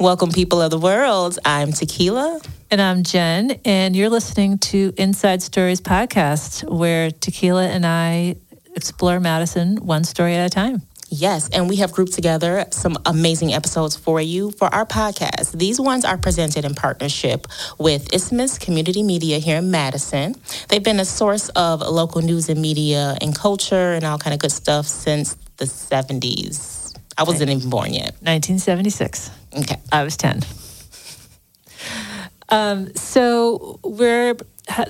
Welcome, people of the world. I'm Tequila. And I'm Jen, and you're listening to Inside Stories podcast, where Tequila and I explore Madison one story at a time. Yes, and we have grouped together some amazing episodes for you for our podcast. These ones are presented in partnership with Isthmus Community Media here in Madison. They've been a source of local news and media and culture and all kind of good stuff since the 70s. I wasn't even born yet. 1976. Okay. I was 10. Um, so we're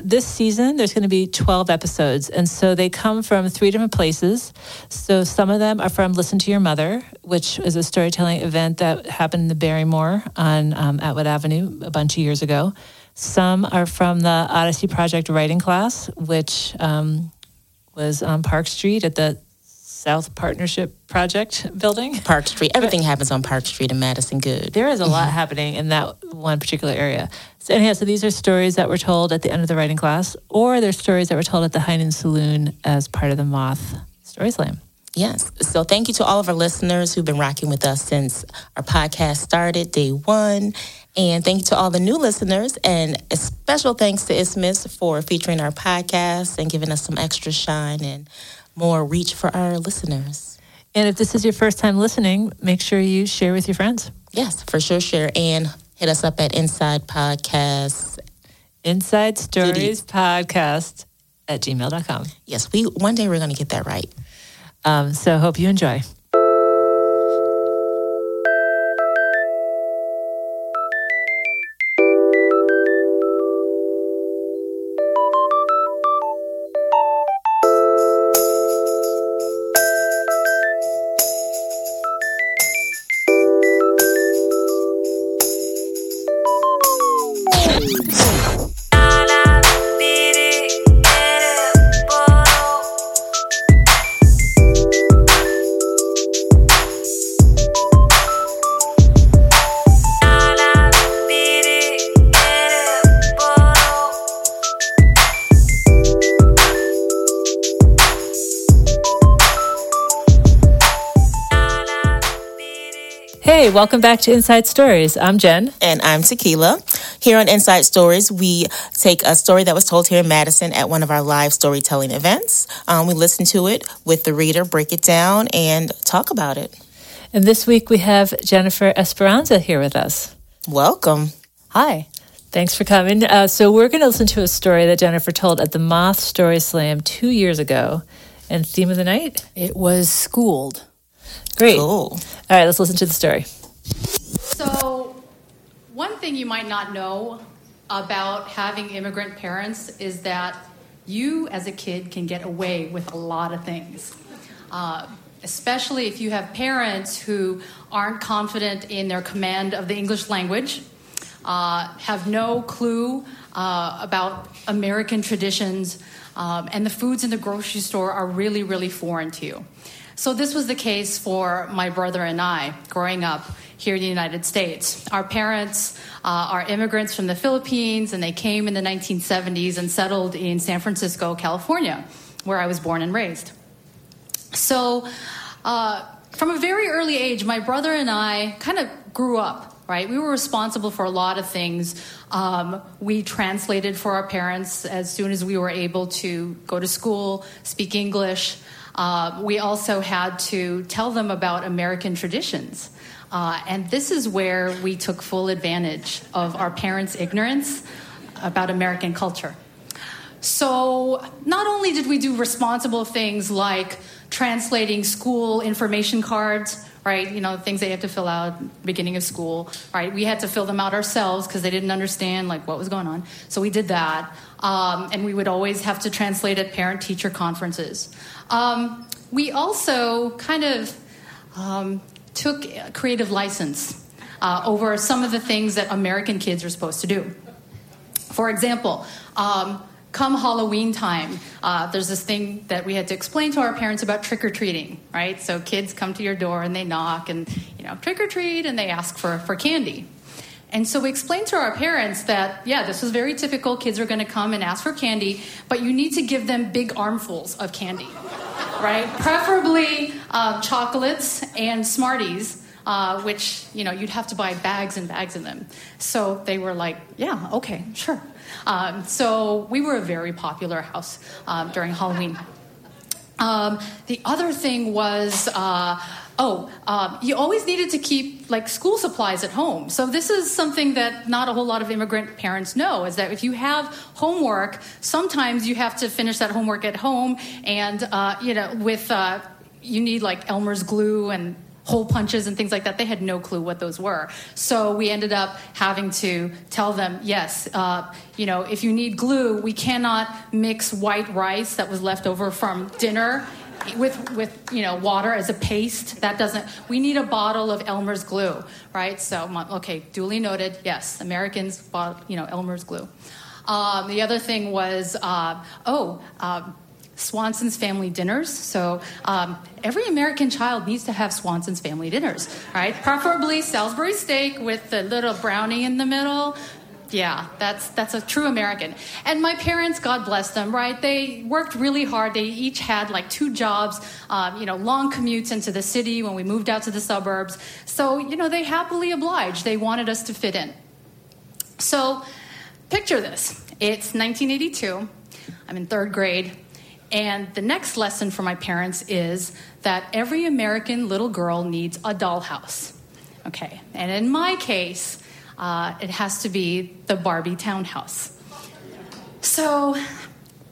this season there's going to be 12 episodes and so they come from three different places so some of them are from listen to your mother which is a storytelling event that happened in the barrymore on um, atwood avenue a bunch of years ago some are from the odyssey project writing class which um, was on park street at the South Partnership Project building. Park Street. Everything happens on Park Street in Madison. Good. There is a lot mm-hmm. happening in that one particular area. So, anyhow, so these are stories that were told at the end of the writing class, or they're stories that were told at the High Noon Saloon as part of the Moth Story Slam. Yes. So thank you to all of our listeners who've been rocking with us since our podcast started, day one. And thank you to all the new listeners. And a special thanks to Isthmus for featuring our podcast and giving us some extra shine and more reach for our listeners. And if this is your first time listening, make sure you share with your friends. Yes, for sure, share. And hit us up at Inside Podcast. Inside Stories Podcast at gmail.com. Yes, we one day we're going to get that right. Um, so hope you enjoy. Hey, welcome back to Inside Stories. I'm Jen. And I'm Tequila. Here on Inside Stories, we take a story that was told here in Madison at one of our live storytelling events. Um, we listen to it with the reader, break it down, and talk about it. And this week we have Jennifer Esperanza here with us. Welcome. Hi. Thanks for coming. Uh, so, we're going to listen to a story that Jennifer told at the Moth Story Slam two years ago. And theme of the night? It was schooled. Great. Cool. All right, let's listen to the story. So, one thing you might not know about having immigrant parents is that you, as a kid, can get away with a lot of things. Uh, especially if you have parents who aren't confident in their command of the English language, uh, have no clue uh, about American traditions, um, and the foods in the grocery store are really, really foreign to you. So, this was the case for my brother and I growing up here in the United States. Our parents uh, are immigrants from the Philippines, and they came in the 1970s and settled in San Francisco, California, where I was born and raised. So, uh, from a very early age, my brother and I kind of grew up right? We were responsible for a lot of things. Um, we translated for our parents as soon as we were able to go to school, speak English. Uh, we also had to tell them about American traditions. Uh, and this is where we took full advantage of our parents' ignorance about American culture. So, not only did we do responsible things like translating school information cards, right? You know, things they have to fill out beginning of school, right? We had to fill them out ourselves because they didn't understand like what was going on. So we did that, um, and we would always have to translate at parent-teacher conferences. Um, we also kind of um, took creative license uh, over some of the things that American kids are supposed to do. For example, um, come Halloween time, uh, there's this thing that we had to explain to our parents about trick or treating, right? So kids come to your door and they knock and, you know, trick or treat and they ask for, for candy. And so we explained to our parents that, yeah, this was very typical. Kids are going to come and ask for candy, but you need to give them big armfuls of candy, right? Preferably uh, chocolates and Smarties. Uh, which you know you'd have to buy bags and bags of them. So they were like, "Yeah, okay, sure." Um, so we were a very popular house um, during Halloween. Um, the other thing was. Uh, oh, um, you always needed to keep like school supplies at home. So this is something that not a whole lot of immigrant parents know is that if you have homework, sometimes you have to finish that homework at home, and uh, you know with uh, you need like Elmer's glue and hole punches and things like that. They had no clue what those were. So we ended up having to tell them, yes, uh, you know, if you need glue, we cannot mix white rice that was left over from dinner with with you know water as a paste that doesn't we need a bottle of elmer's glue right so okay duly noted yes americans bought you know elmer's glue um, the other thing was uh, oh um, Swanson's family dinners. So um, every American child needs to have Swanson's family dinners, right? Preferably Salisbury steak with the little brownie in the middle, yeah, that's that's a true American. And my parents, God bless them, right? They worked really hard. They each had like two jobs, um, you know, long commutes into the city when we moved out to the suburbs. So you know, they happily obliged. They wanted us to fit in. So, picture this: it's 1982. I'm in third grade. And the next lesson for my parents is that every American little girl needs a dollhouse. Okay, and in my case, uh, it has to be the Barbie townhouse. So,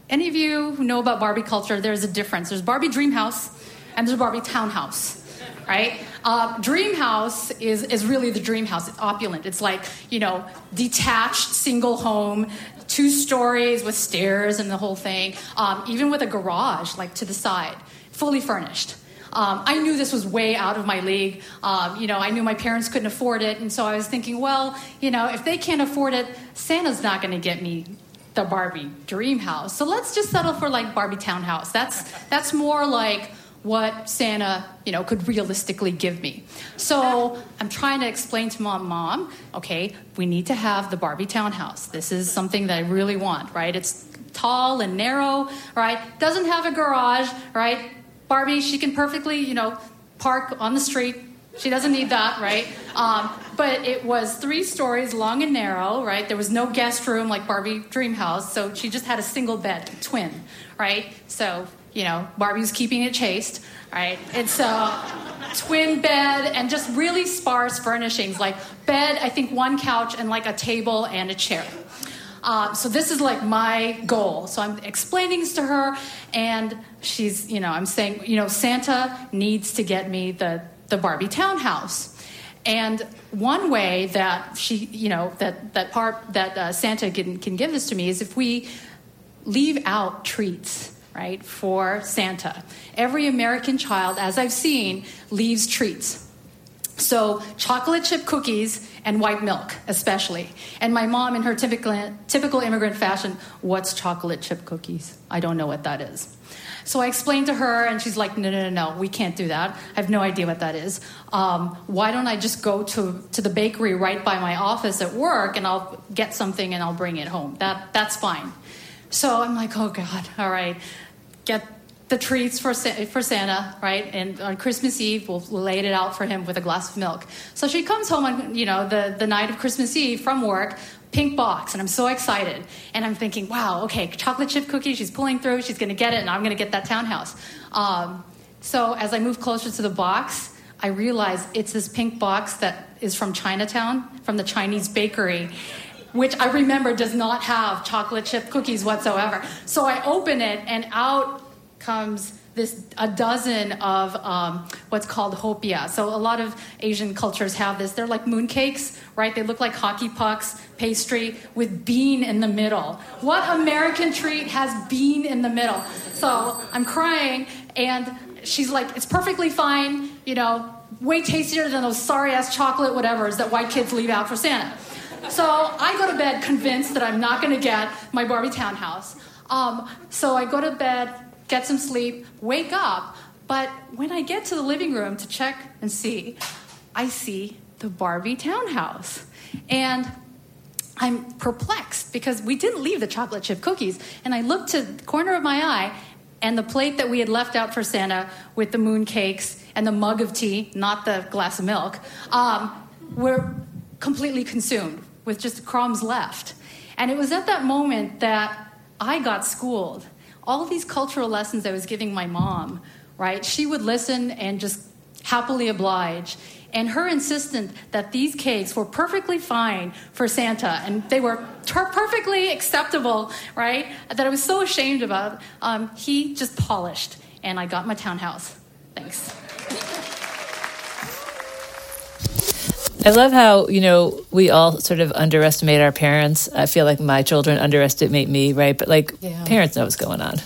any of you who know about Barbie culture, there's a difference. There's Barbie dream house and there's Barbie townhouse, right? Uh, dream house is, is really the dream house. It's opulent. It's like, you know, detached single home, two stories with stairs and the whole thing, um, even with a garage like to the side, fully furnished. Um, I knew this was way out of my league. Um, you know, I knew my parents couldn't afford it, and so I was thinking, well, you know, if they can't afford it, Santa's not going to get me the Barbie dream house. So let's just settle for like Barbie townhouse. That's that's more like what Santa, you know, could realistically give me. So I'm trying to explain to mom, mom, okay, we need to have the Barbie townhouse. This is something that I really want, right? It's tall and narrow, right? Doesn't have a garage, right? Barbie, she can perfectly, you know, park on the street. She doesn't need that, right? Um, but it was three stories long and narrow, right? There was no guest room like Barbie Dream House, so she just had a single bed, twin, right? So, you know, Barbie's keeping it chaste, right? It's a twin bed and just really sparse furnishings, like bed, I think one couch, and like a table and a chair. Um, so this is like my goal. So I'm explaining this to her, and she's, you know, I'm saying, you know, Santa needs to get me the the Barbie townhouse. And one way that she, you know, that that part that uh, Santa can can give this to me is if we leave out treats right, for Santa. Every American child, as I've seen, leaves treats. So, chocolate chip cookies and white milk, especially. And my mom, in her typical, typical immigrant fashion, what's chocolate chip cookies? I don't know what that is. So I explained to her, and she's like, no, no, no, no, we can't do that. I have no idea what that is. Um, why don't I just go to, to the bakery right by my office at work and I'll get something and I'll bring it home? That, that's fine. So I'm like, oh God, all right, get the treats for, for Santa, right? And on Christmas Eve, we'll lay it out for him with a glass of milk. So she comes home on, you know, the, the night of Christmas Eve from work, pink box, and I'm so excited. And I'm thinking, wow, okay, chocolate chip cookie, she's pulling through, she's gonna get it, and I'm gonna get that townhouse. Um, so as I move closer to the box, I realize it's this pink box that is from Chinatown, from the Chinese bakery which I remember does not have chocolate chip cookies whatsoever. So I open it, and out comes this a dozen of um, what's called hopia. So a lot of Asian cultures have this. They're like mooncakes, right? They look like hockey pucks, pastry with bean in the middle. What American treat has bean in the middle? So I'm crying, and she's like, "It's perfectly fine, you know, way tastier than those sorry ass chocolate whatevers that white kids leave out for Santa." So I go to bed convinced that I'm not going to get my Barbie townhouse. Um, so I go to bed get some sleep, wake up. But when I get to the living room to check and see, I see the Barbie townhouse. And I'm perplexed because we didn't leave the chocolate chip cookies. And I look to the corner of my eye, and the plate that we had left out for Santa with the moon cakes and the mug of tea, not the glass of milk, um, were completely consumed with just crumbs left. And it was at that moment that I got schooled. All these cultural lessons I was giving my mom, right? She would listen and just happily oblige. And her insistence that these cakes were perfectly fine for Santa and they were ter- perfectly acceptable, right? That I was so ashamed about. Um, he just polished, and I got my townhouse. Thanks. I love how, you know, we all sort of underestimate our parents. I feel like my children underestimate me, right? But like Yeah. parents know what's going on.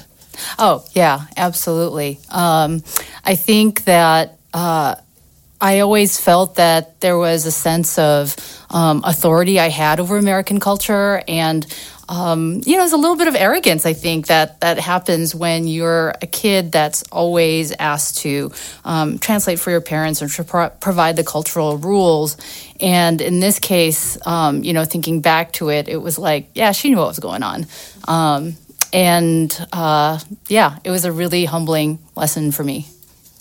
Oh, yeah, absolutely. Um, I think that uh, I always felt that there was a sense of um, authority I had over American culture. And, um, you know, there's a little bit of arrogance, I think, that, that happens when you're a kid that's always asked to um, translate for your parents or to pro- provide the cultural rules. And in this case, um, you know, thinking back to it, it was like, yeah, she knew what was going on. Um, and uh, yeah, it was a really humbling lesson for me.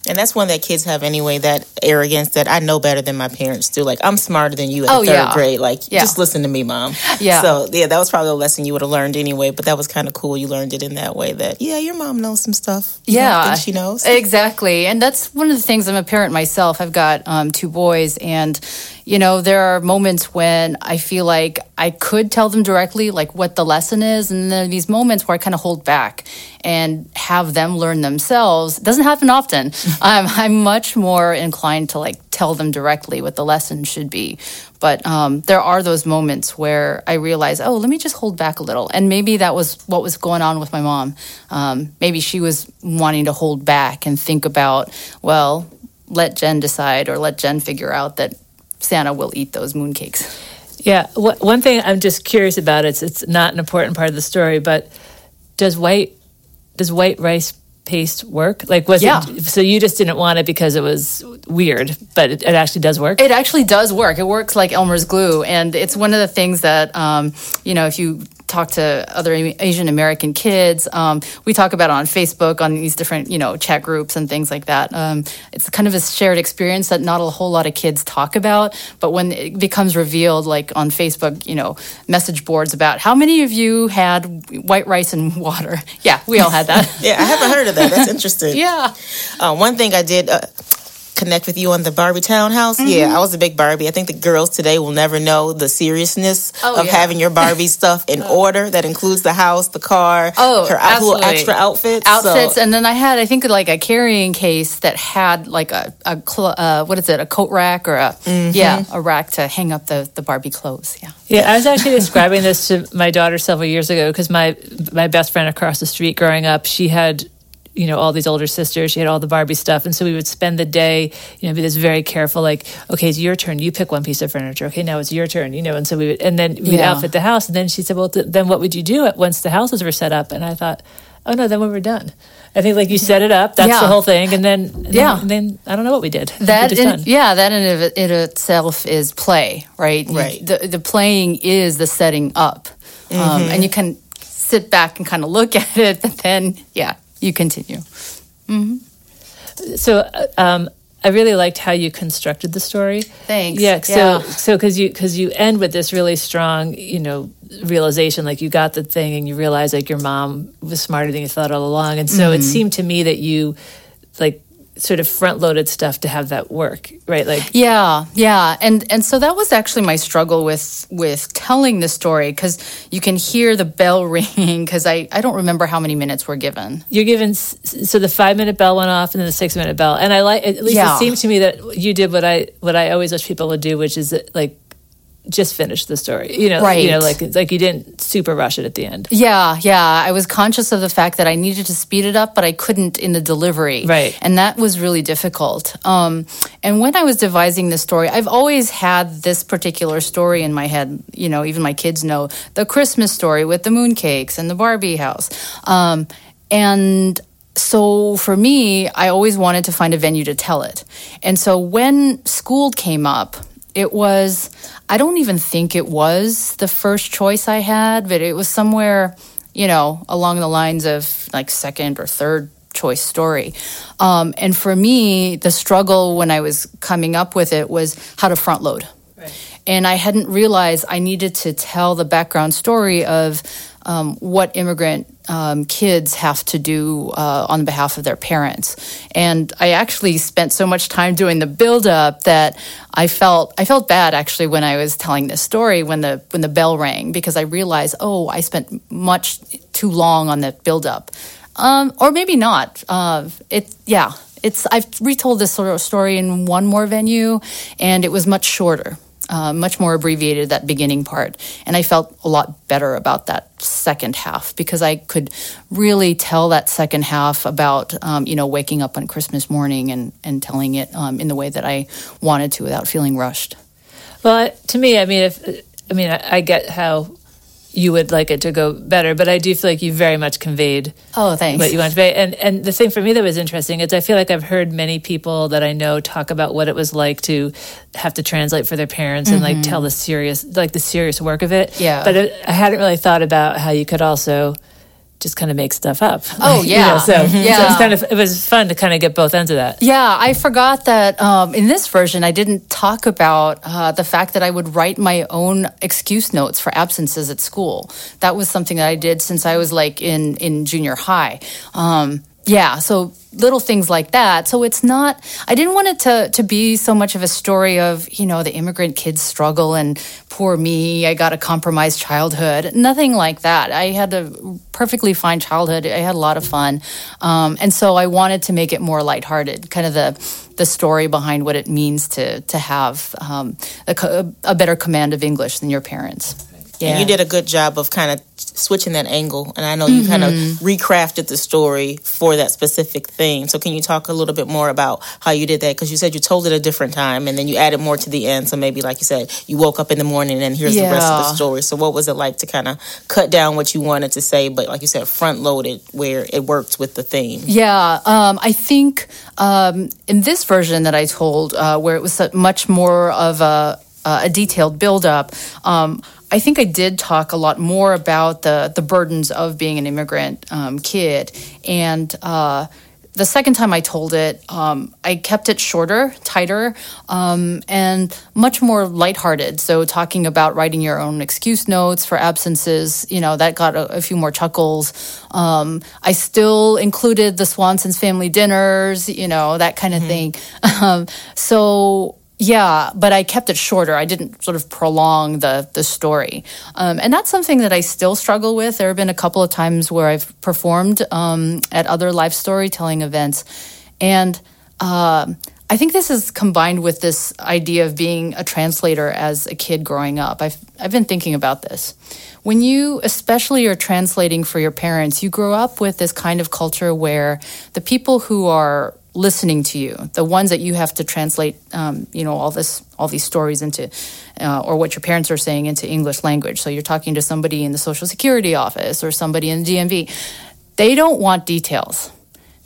And that's one that kids have anyway, that arrogance that I know better than my parents do. Like, I'm smarter than you at Oh, third yeah. grade. Like, Yeah. just listen to me, mom. Yeah. So, yeah, that was probably a lesson you would have learned anyway, but that was kind of cool. You learned it in that way that, yeah, your mom knows some stuff. Yeah, she knows. exactly, and that's one of the things. I'm a parent myself. I've got um, two boys, and you know there are moments when I feel like I could tell them directly, like what the lesson is, and then these moments where I kind of hold back and have them learn themselves. It doesn't happen often. um, I'm much more inclined to like tell them directly what the lesson should be. But um, there are those moments where I realize, oh, let me just hold back a little. And maybe that was what was going on with my mom. Um, maybe she was wanting to hold back and think about, well, let Jen decide or let Jen figure out that Santa will eat those mooncakes. Yeah. wh- One thing I'm just curious about, it's, it's not an important part of the story, but does white, does white rice paste work? Like, was Yeah. it, so you just didn't want it because it was weird, but it, it actually does work? It actually does work. It works like Elmer's glue, and it's one of the things that um, you know if you talk to other Asian American kids, um, we talk about it on Facebook on these different you know chat groups and things like that. Um, it's kind of a shared experience that not a whole lot of kids talk about, but when it becomes revealed, like on Facebook, you know, message boards about how many of you had white rice and water. Yeah, we all had that. yeah, I haven't heard of that. That's interesting. yeah. Uh, one thing I did uh, connect with you on the Barbie Townhouse. Mm-hmm. Yeah, I was a big Barbie. I think the girls today will never know the seriousness Oh, of yeah. having your Barbie stuff in order. That includes the house, the car, Oh, her out- little absolutely. extra outfits. outfits So- and then i had i think like a carrying case that had like a, a cl- uh, what is it a coat rack or a yeah a rack to hang up the, the barbie clothes yeah Yeah, I was actually describing this to my daughter several years ago because my my best friend across the street growing up, she had you know all these older sisters she had all the barbie stuff. And so we would spend the day you know be this very careful like okay it's your turn. You pick one piece of furniture. Okay now it's your turn you know. And so we would and then we'd Yeah. outfit the house. And then she said well th- then what would you do at once the houses were set up? And i thought oh no then when we're done. I think like you set it up that's Yeah. the whole thing. And then and Yeah. then, and then i don't know what we did. That in, yeah that in, of- in itself is play right? You- Right. the, the playing is the setting up. Um, and you can sit back and kind of look at it but then yeah you continue so uh, um, I really liked how you constructed the story. Thanks. Yeah. So Yeah. so because you because you end with this really strong you know realization like you got the thing and you realize like your mom was smarter than you thought all along and so it seemed to me that you like sort of front loaded stuff to have that work right like Yeah, yeah, and and so that was actually my struggle with with telling the story because you can hear the bell ringing because I I don't remember how many minutes were given. you're given so the five minute bell went off and then the six minute bell and I like at least Yeah. it seemed to me that you did what I what I always wish people would do which is that, like just finish the story you know right. you know like like you didn't super rush it at the end Yeah, yeah, I was conscious of the fact that I needed to speed it up, but I couldn't in the delivery. Right. and that was really difficult. Um, and when I was devising the story, I've always had this particular story in my head. You know, even my kids know the Christmas story with the mooncakes and the Barbie house. Um, and so for me, I always wanted to find a venue to tell it. And so when school came up, it was, I don't even think it was the first choice I had, but it was somewhere, you know, along the lines of like second or third choice story. Um, and for me, the struggle when I was coming up with it was how to front load. And I hadn't realized I needed to tell the background story of um, what immigrant um, kids have to do uh, on behalf of their parents. And I actually spent so much time doing the build up that I felt I felt bad actually when I was telling this story when the when the bell rang because I realized oh I spent much too long on the build up, um, or maybe not. Uh, it yeah. It's I've retold this sort of story in one more venue, and it was much shorter uh, much more abbreviated that beginning part. And i felt a lot better about that second half because i could really tell that second half about um, you know waking up on christmas morning and, and telling it um, in the way that i wanted to without feeling rushed. Well to me i mean if i mean i, I get how you would like it to go better. But I do feel like you very much conveyed oh thanks what you want to convey. And and the thing for me that was interesting is I feel like I've heard many people that I know talk about what it was like to have to translate for their parents mm-hmm. and like mm-hmm. tell the serious like the serious work of it. Yeah. But it, I hadn't really thought about how you could also just kind of make stuff up. Oh yeah, you know, so, yeah. So it's kind of it was fun to kind of get both ends of that. Yeah, I forgot that um, in this version I didn't talk about uh, the fact that I would write my own excuse notes for absences at school. That was something that I did since I was like in in junior high. Um, yeah, so little things like that. So it's not I didn't want it to to be so much of a story of, you know, the immigrant kids struggle and poor me, I got a compromised childhood. Nothing like that. I had a perfectly fine childhood. I had a lot of fun. Um, and so I wanted to make it more lighthearted, kind of the the story behind what it means to to have um, a, a better command of English than your parents. Yeah. And you did a good job of kind of switching that angle. And I know you mm-hmm. kind of recrafted the story for that specific thing. So can you talk a little bit more about how you did that? Because you said you told it a different time and then you added more to the end. So maybe, like you said, you woke up in the morning and here's yeah. the rest of the story. So what was it like to kind of cut down what you wanted to say, but like you said, front loaded where it worked with the theme? Yeah. Um, I think um, in this version that I told, uh, where it was much more of a, a detailed build up. Um, I think I did talk a lot more about the the burdens of being an immigrant um, kid, and uh, the second time I told it, um, I kept it shorter, tighter, um, and much more lighthearted. So talking about writing your own excuse notes for absences, you know, that got a, a few more chuckles. Um, I still included the Swanson's family dinners, you know, that kind of mm-hmm. thing. Um, so yeah, but I kept it shorter. I didn't sort of prolong the the story, um, and that's something that I still struggle with. There have been a couple of times where I've performed um, at other live storytelling events, and uh, I think this is combined with this idea of being a translator as a kid growing up. I've I've been thinking about this. When you, especially, are translating for your parents, you grow up with this kind of culture where the people who are listening to you, the ones that you have to translate, um, you know, all this, all these stories into, uh, or what your parents are saying into English language. So you're talking to somebody in the Social Security office or somebody in the DMV. They don't want details.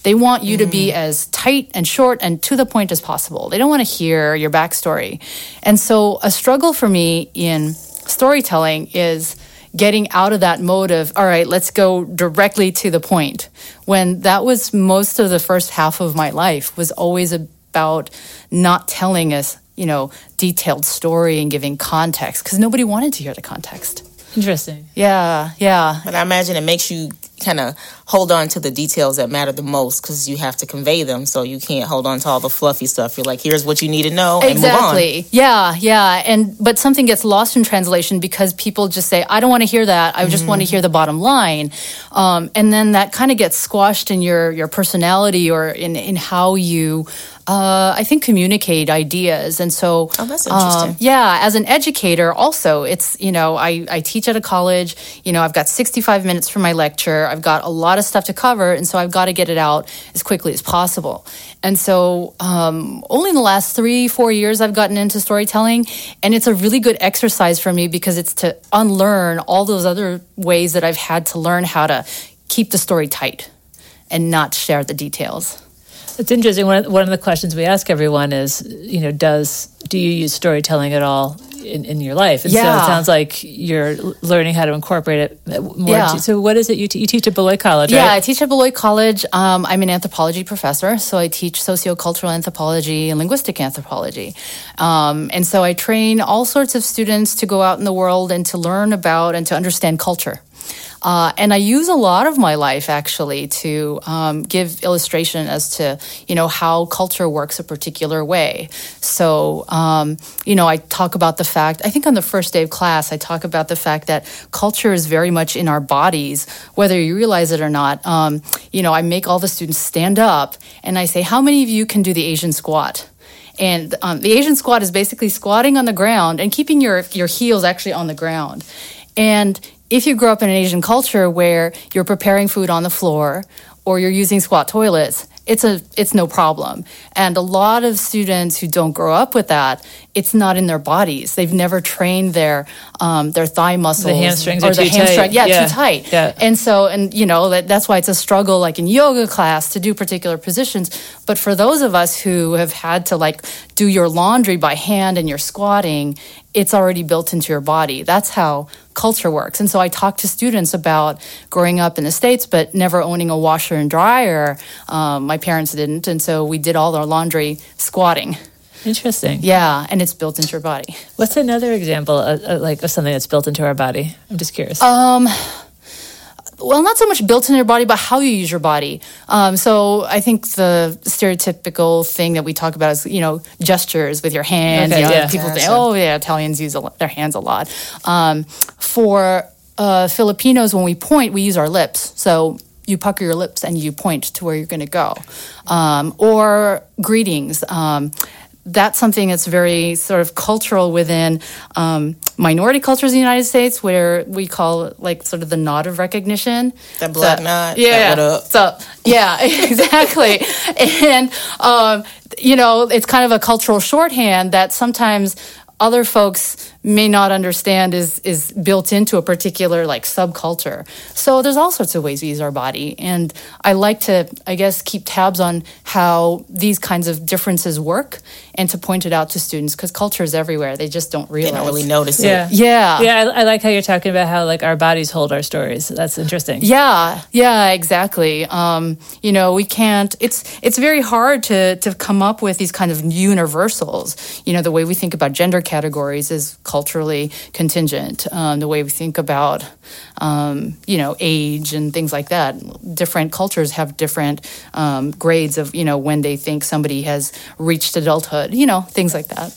They want you mm. to be mm. as tight and short and to the point as possible. They don't want to hear your backstory. And so a struggle for me in storytelling is getting out of that mode of, all right, let's go directly to the point. When that was most of the first half of my life was always about not telling us, you know, detailed story and giving context because nobody wanted to hear the context. Interesting. Yeah, yeah. But I imagine it makes you kind of hold on to the details that matter the most because you have to convey them. So you can't hold on to all the fluffy stuff. You're like, here's what you need to know. exactly. Yeah, yeah. And but something gets lost in translation because people just say, I don't want to hear that. I just mm-hmm. want to hear the bottom line. Um, and then that kind of gets squashed in your your personality or in in how you uh, I think communicate ideas, and so oh, that's interesting. Um, yeah, as an educator, also, it's you know I I teach at a college. You know, I've got 65 minutes for my lecture. I've got a lot of stuff to cover, and so I've got to get it out as quickly as possible. And so, um, only in the last three four years, I've gotten into storytelling, and it's a really good exercise for me because it's to unlearn all those other ways that I've had to learn how to keep the story tight and not share the details. It's interesting. One of, one of the questions we ask everyone is, you know, does do you use storytelling at all in, in your life. And so Yeah. it sounds like you're learning how to incorporate it more. Yeah. So what is it you, you teach at Beloit College, Yeah, I teach at Beloit College. Um, I'm an anthropology professor, so I teach sociocultural anthropology and linguistic anthropology. Um, and so I train all sorts of students to go out in the world and to learn about and to understand culture. Uh, and I use a lot of my life actually to um, give illustration as to you know how culture works a particular way. So um, you know I talk about the fact I think on the first day of class I talk about the fact that culture is very much in our bodies whether you realize it or not. Um, you know I make all the students stand up and I say how many of you can do the Asian squat. And um, the Asian squat is basically squatting on the ground and keeping your, your heels actually on the ground. And if you grow up in an Asian culture where you're preparing food on the floor or you're using squat toilets, it's a it's no problem. And a lot of students who don't grow up with that, it's not in their bodies. They've never trained their um, their thigh muscles the hamstrings or are the too tight. hamstring. Yeah, Yeah. too tight. Yeah. And so, and you know, that, that's why it's a struggle, like in yoga class, to do particular positions. But for those of us who have had to like do your laundry by hand and you're squatting, it's already built into your body. That's how culture works. And so I talk to students about growing up in the States, but never owning a washer and dryer. Um, my parents didn't. And so we did all our laundry squatting. Interesting. Yeah. And it's built into your body. What's another example of, like of something that's built into our body? I'm just curious. Um, well, not so much built in your body, but how you use your body. Um, so I think the stereotypical thing that we talk about is, you know, gestures with your hands. Okay, you know, yeah. People think, Gotcha. oh, yeah, Italians use a lot, their hands a lot. Um, for uh, Filipinos, when we point, we use our lips. So you pucker your lips and you point to where you're going to go. Um, or greetings. That's something that's very sort of cultural within um, minority cultures in the United States, where we call it like sort of the nod of recognition. That black So- nod, Yeah. So yeah, exactly. and um, you know, it's kind of a cultural shorthand that sometimes other folks may not understand is is built into a particular like subculture. So there's all sorts of ways we use our body, and I like to, I guess, keep tabs on how these kinds of differences work, and to point it out to students because culture is everywhere. They just don't They realize. don't really notice yeah. it. Yeah. Yeah, I, I like how you're talking about how like our bodies hold our stories. That's interesting. Yeah, yeah, exactly. Um, you know, we can't. It's it's very hard to to come up with these kind of universals. You know, the way we think about gender categories is culturally contingent. Um, the way we think about um, you know age and things like that. Different cultures have different um, grades of you know when they think somebody has reached adulthood. You know, things like that.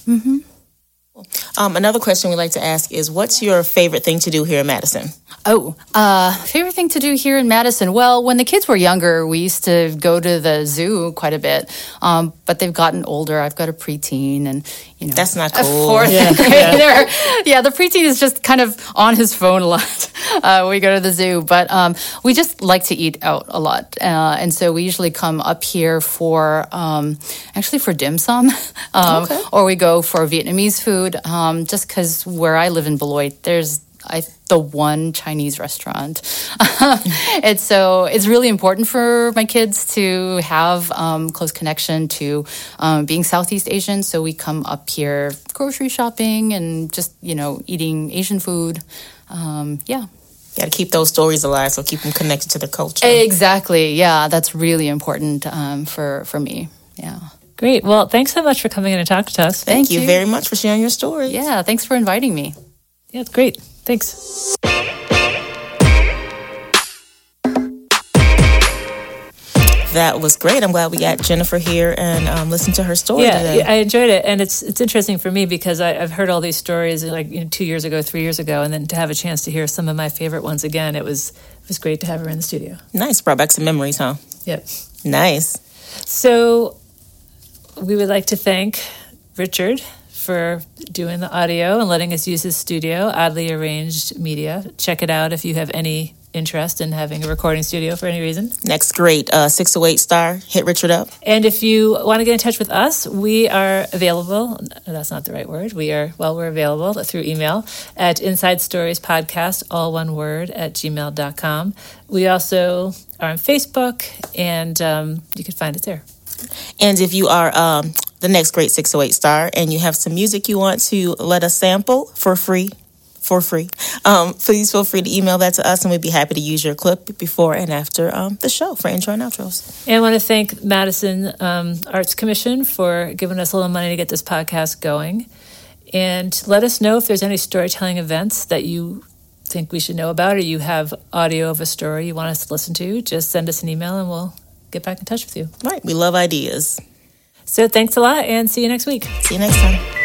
Um, another question we like to ask is, what's your favorite thing to do here in Madison? Oh, uh, favorite thing to do here in Madison? Well, when the kids were younger, we used to go to the zoo quite a bit. Um, but they've gotten older. I've got a preteen, and you know That's not a cool. fourth Yeah, grader. Yeah. the preteen is just kind of on his phone a lot. Uh, we go to the zoo, but um, we just like to eat out a lot, uh, and so we usually come up here for um, actually for dim sum, um, Okay. or we go for Vietnamese food. Um, just because where I live in Beloit, there's I, the one Chinese restaurant. and so it's really important for my kids to have um, close connection to um, being Southeast Asian. So we come up here grocery shopping and just, you know, eating Asian food. Um, yeah. Got to keep those stories alive, so keep them connected to the culture. Exactly. Yeah. That's really important um, for, for me. Yeah. Great. Well, thanks so much for coming in and talking to us. Thank Thank you you. very much for sharing your story. Yeah. Thanks for inviting me. Yeah, it's great. Thanks. That was great. I'm glad we got Jennifer here and um, listened to her story Yeah, today. I enjoyed it, and it's it's interesting for me because I, I've heard all these stories like you know, two years ago, three years ago, and then to have a chance to hear some of my favorite ones again, it was it was great to have her in the studio. nice. Brought back some memories, huh? Yep. Nice. So we would like to thank Richard for doing the audio and letting us use his studio, Oddly Arranged Media. Check it out if you have any interest in having a recording studio for any reason. Next, great. Uh, 608 star. Hit Richard up. And if you want to get in touch with us, we are available. That's not the right word. We are, well, we're available through email at Inside Stories Podcast, all one word, at gmail.com. We also are on Facebook, and um, you can find it there. And if you are um, the next great 608 star and you have some music you want to let us sample for free, for free, um, please feel free to email that to us and we'd be happy to use your clip before and after um, the show for intro and outros. And I want to thank Madison um, Arts Commission for giving us a little money to get this podcast going. And let us know if there's any storytelling events that you think we should know about or you have audio of a story you want us to listen to. Just send us an email and we'll get back in touch with you. Right. We love ideas. So thanks a lot and see you next week. See you next time.